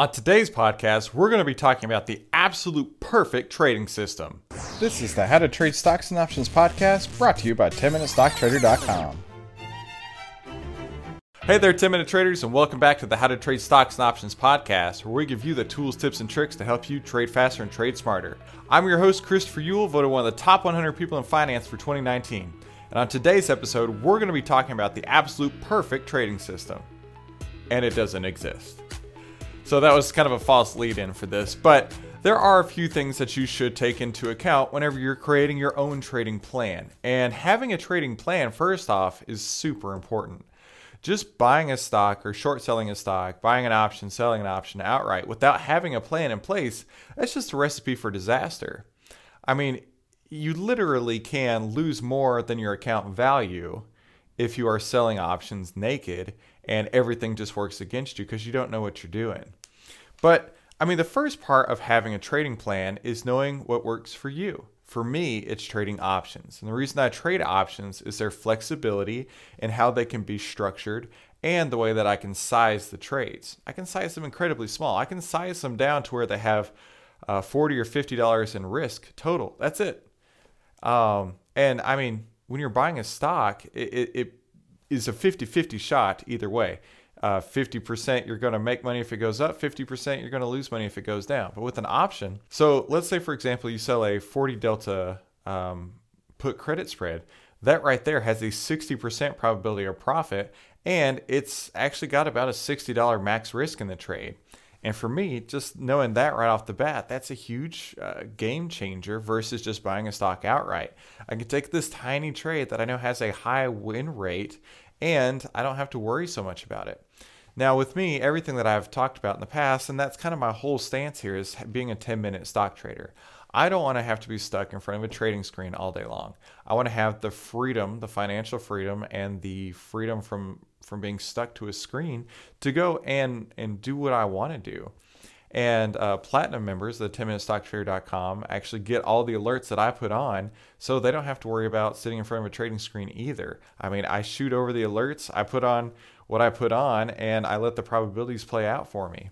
On today's podcast, we're going to be talking about the absolute perfect trading system. This is the How to Trade Stocks and Options podcast brought to you by 10MinuteStockTrader.com. Hey there, 10 Minute Traders, and welcome back to the How to Trade Stocks and Options podcast, where we give you the tools, tips, and tricks to help you trade faster and trade smarter. I'm your host, Christopher Uhl, voted one of the top 100 people in finance for 2019. And on today's episode, we're going to be talking about the absolute perfect trading system. And it doesn't exist. So that was kind of a false lead in for this, but there are a few things that you should take into account whenever you're creating your own trading plan. And having a trading plan, first off, is super important. Just buying a stock or short selling a stock, buying an option, selling an option outright without having a plan in place, that's just a recipe for disaster. I mean, you literally can lose more than your account value if you are selling options naked and everything just works against you because you don't know what you're doing. But I mean, the first part of having a trading plan is knowing what works for you. For me, it's trading options. And the reason I trade options is their flexibility and how they can be structured and the way that I can size the trades. I can size them incredibly small. I can size them down to where they have uh, 40 or $50 in risk total. That's it. Um, and I mean, when you're buying a stock, it, it, it is a 50 50 shot either way uh, 50% you're going to make money if it goes up, 50% you're going to lose money if it goes down. But with an option, so let's say, for example, you sell a 40 delta um, put credit spread, that right there has a 60% probability of profit, and it's actually got about a $60 max risk in the trade. And for me, just knowing that right off the bat, that's a huge uh, game changer versus just buying a stock outright. I can take this tiny trade that I know has a high win rate and I don't have to worry so much about it. Now, with me, everything that I've talked about in the past, and that's kind of my whole stance here, is being a 10 minute stock trader. I don't want to have to be stuck in front of a trading screen all day long. I want to have the freedom, the financial freedom, and the freedom from from being stuck to a screen to go and and do what I want to do. And uh, platinum members, the 10minutestocktrader.com, actually get all the alerts that I put on so they don't have to worry about sitting in front of a trading screen either. I mean, I shoot over the alerts, I put on what I put on, and I let the probabilities play out for me.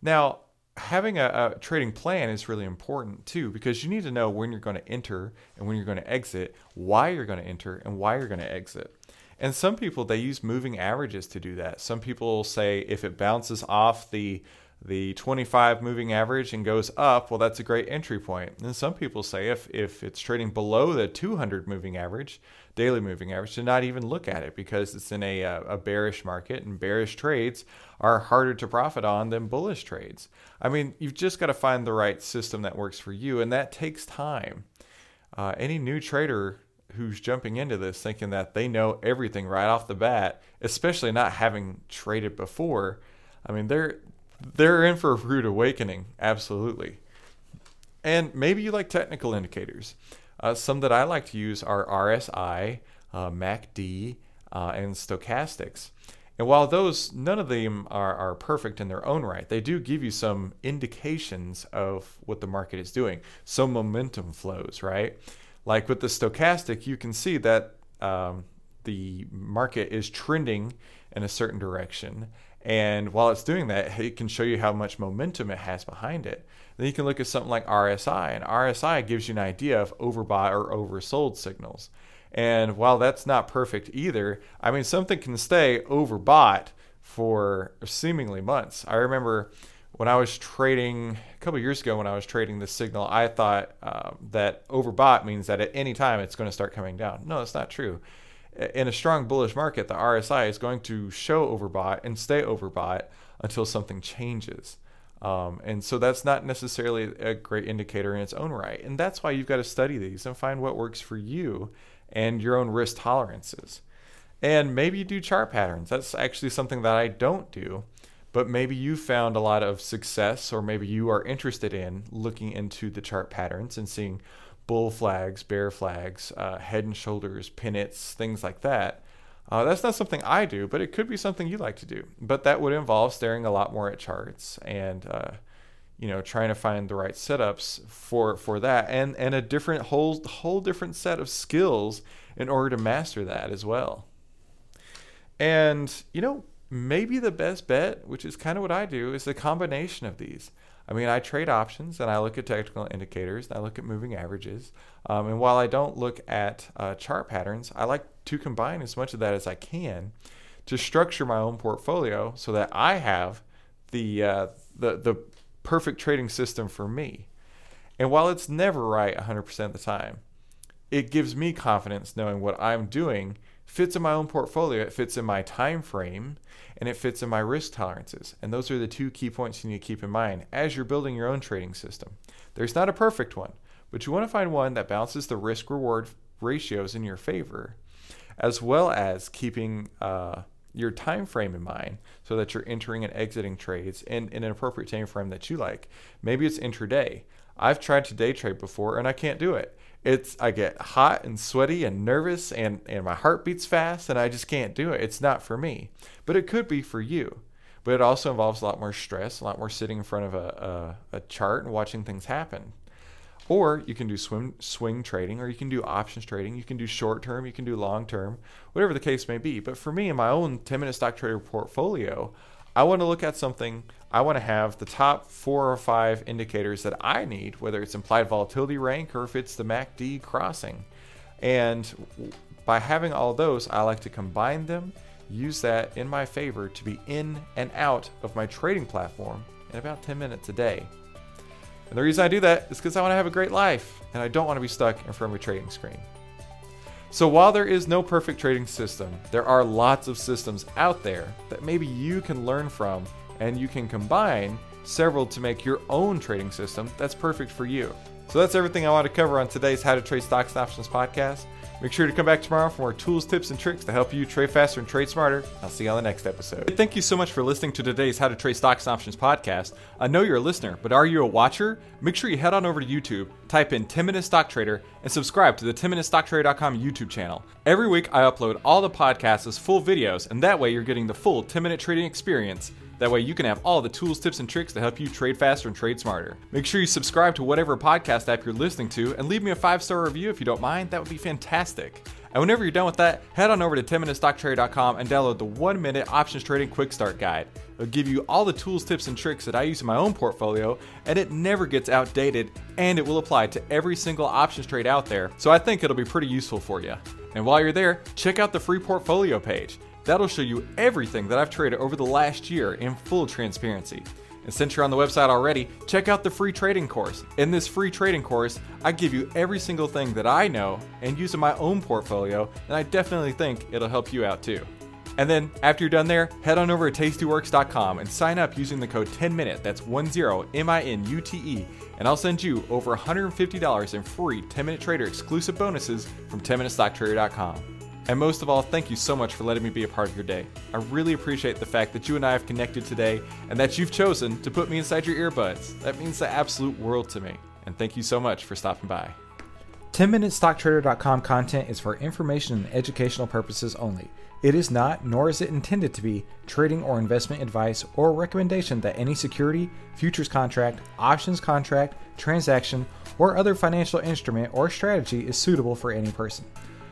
Now, having a, a, trading plan is really important too because you need to know when you're going to enter and when you're going to exit, why you're going to enter and why you're going to exit. And some people they use moving averages to do that. Some people say if it bounces off the the 25 moving average and goes up, well, that's a great entry point. And some people say if, if it's trading below the 200 moving average, daily moving average, to not even look at it because it's in a, uh, a bearish market and bearish trades are harder to profit on than bullish trades. I mean, you've just got to find the right system that works for you, and that takes time. Uh, any new trader who's jumping into this thinking that they know everything right off the bat, especially not having traded before, I mean, they're they're in for a rude awakening, absolutely. And maybe you like technical indicators. Uh, some that I like to use are RSI, uh, MACD, uh, and stochastics. And while those, none of them are, are perfect in their own right, they do give you some indications of what the market is doing, some momentum flows, right? Like with the stochastic, you can see that um, the market is trending in a certain direction and while it's doing that, it can show you how much momentum it has behind it. Then you can look at something like RSI, and RSI gives you an idea of overbought or oversold signals. And while that's not perfect either, I mean, something can stay overbought for seemingly months. I remember when I was trading a couple years ago, when I was trading this signal, I thought um, that overbought means that at any time it's going to start coming down. No, it's not true in a strong bullish market, the RSI is going to show overbought and stay overbought until something changes. Um, and so that's not necessarily a great indicator in its own right. And that's why you've got to study these and find what works for you and your own risk tolerances. And maybe you do chart patterns. That's actually something that I don't do, but maybe you found a lot of success, or maybe you are interested in looking into the chart patterns and seeing bull flags, bear flags, uh, head and shoulders, pennants, things like that. Uh, that's not something I do, but it could be something you like to do. But that would involve staring a lot more at charts and uh, you know trying to find the right setups for for that, and and a different whole whole different set of skills in order to master that as well. And you know maybe the best bet, which is kind of what I do, is the combination of these. I mean, I trade options and I look at technical indicators and I look at moving averages. Um, and while I don't look at uh, chart patterns, I like to combine as much of that as I can to structure my own portfolio so that I have the uh, the the perfect trading system for me. And while it's never right 100% of the time, it gives me confidence knowing what I'm doing fits in my own portfolio, it fits in my time frame, and it fits in my risk tolerances. And those are the two key points you need to keep in mind as you're building your own trading system. There's not a perfect one, but you want to find one that balances the risk reward ratios in your favor, as well as keeping uh, your time frame in mind so that you're entering and exiting trades in, in an appropriate time frame that you like. Maybe it's intraday. I've tried to day trade before and I can't do it it's I get hot and sweaty and nervous and and my heart beats fast and I just can't do it. It's not for me. But it could be for you. But it also involves a lot more stress, a lot more sitting in front of a, a, a chart and watching things happen. Or you can do swim, swing trading, or you can do options trading. You can do short term, you can do long term, whatever the case may be. But for me, in my own 10 minute stock trader portfolio, I want to look at something, I want to have the top four or five indicators that I need, whether it's implied volatility rank or if it's the MACD crossing. And by having all those, I like to combine them, use that in my favor to be in and out of my trading platform in about 10 minutes a day. And the reason I do that is because I want to have a great life and I don't want to be stuck in front of a trading screen. So while there is no perfect trading system, there are lots of systems out there that maybe you can learn from and you can combine several to make your own trading system that's perfect for you. So that's everything I want to cover on today's How to Trade Stocks and Options podcast. Make sure to come back tomorrow for more tools, tips, and tricks to help you trade faster and trade smarter. I'll see you on the next episode. Thank you so much for listening to today's How to Trade Stocks and Options podcast. I know you're a listener, but are you a watcher? Make sure you head on over to YouTube, type in 10 Minute Stock Trader, and subscribe to the 10MinuteStockTrader.com YouTube channel. Every week, I upload all the podcasts as full videos, and that way you're getting the full 10 minute trading experience that way you can have all the tools, tips, and tricks to help you trade faster and trade smarter. Make sure you subscribe to whatever podcast app you're listening to and leave me a five star review if you don't mind. That would be fantastic. And whenever you're done with that, head on over to 10minutestocktrader.com and download the 1 minute options trading quick start guide. It'll give you all the tools, tips, and tricks that I use in my own portfolio, and it never gets outdated, and it will apply to every single options trade out there. So I think it'll be pretty useful for you. And while you're there, check out the free portfolio page. That'll show you everything that I've traded over the last year in full transparency. And since you're on the website already, check out the free trading course. In this free trading course, I give you every single thing that I know and use in my own portfolio, and I definitely think it'll help you out too. And then, after you're done there, head on over to tastyworks.com and sign up using the code 10MINUTE, that's 10 M I N U T E, and I'll send you over $150 in free 10 Minute Trader exclusive bonuses from 10MinuteStockTrader.com. And most of all, thank you so much for letting me be a part of your day. I really appreciate the fact that you and I have connected today and that you've chosen to put me inside your earbuds. That means the absolute world to me. And thank you so much for stopping by. 10MinuteStockTrader.com content is for information and educational purposes only. It is not, nor is it intended to be, trading or investment advice or recommendation that any security, futures contract, options contract, transaction, or other financial instrument or strategy is suitable for any person.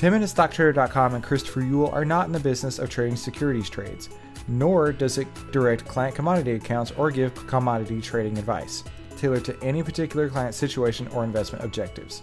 10MinuteStockTrader.com and Christopher Uhl are not in the business of trading securities trades, nor does it direct client commodity accounts or give commodity trading advice, tailored to any particular client situation or investment objectives.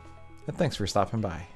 And thanks for stopping by.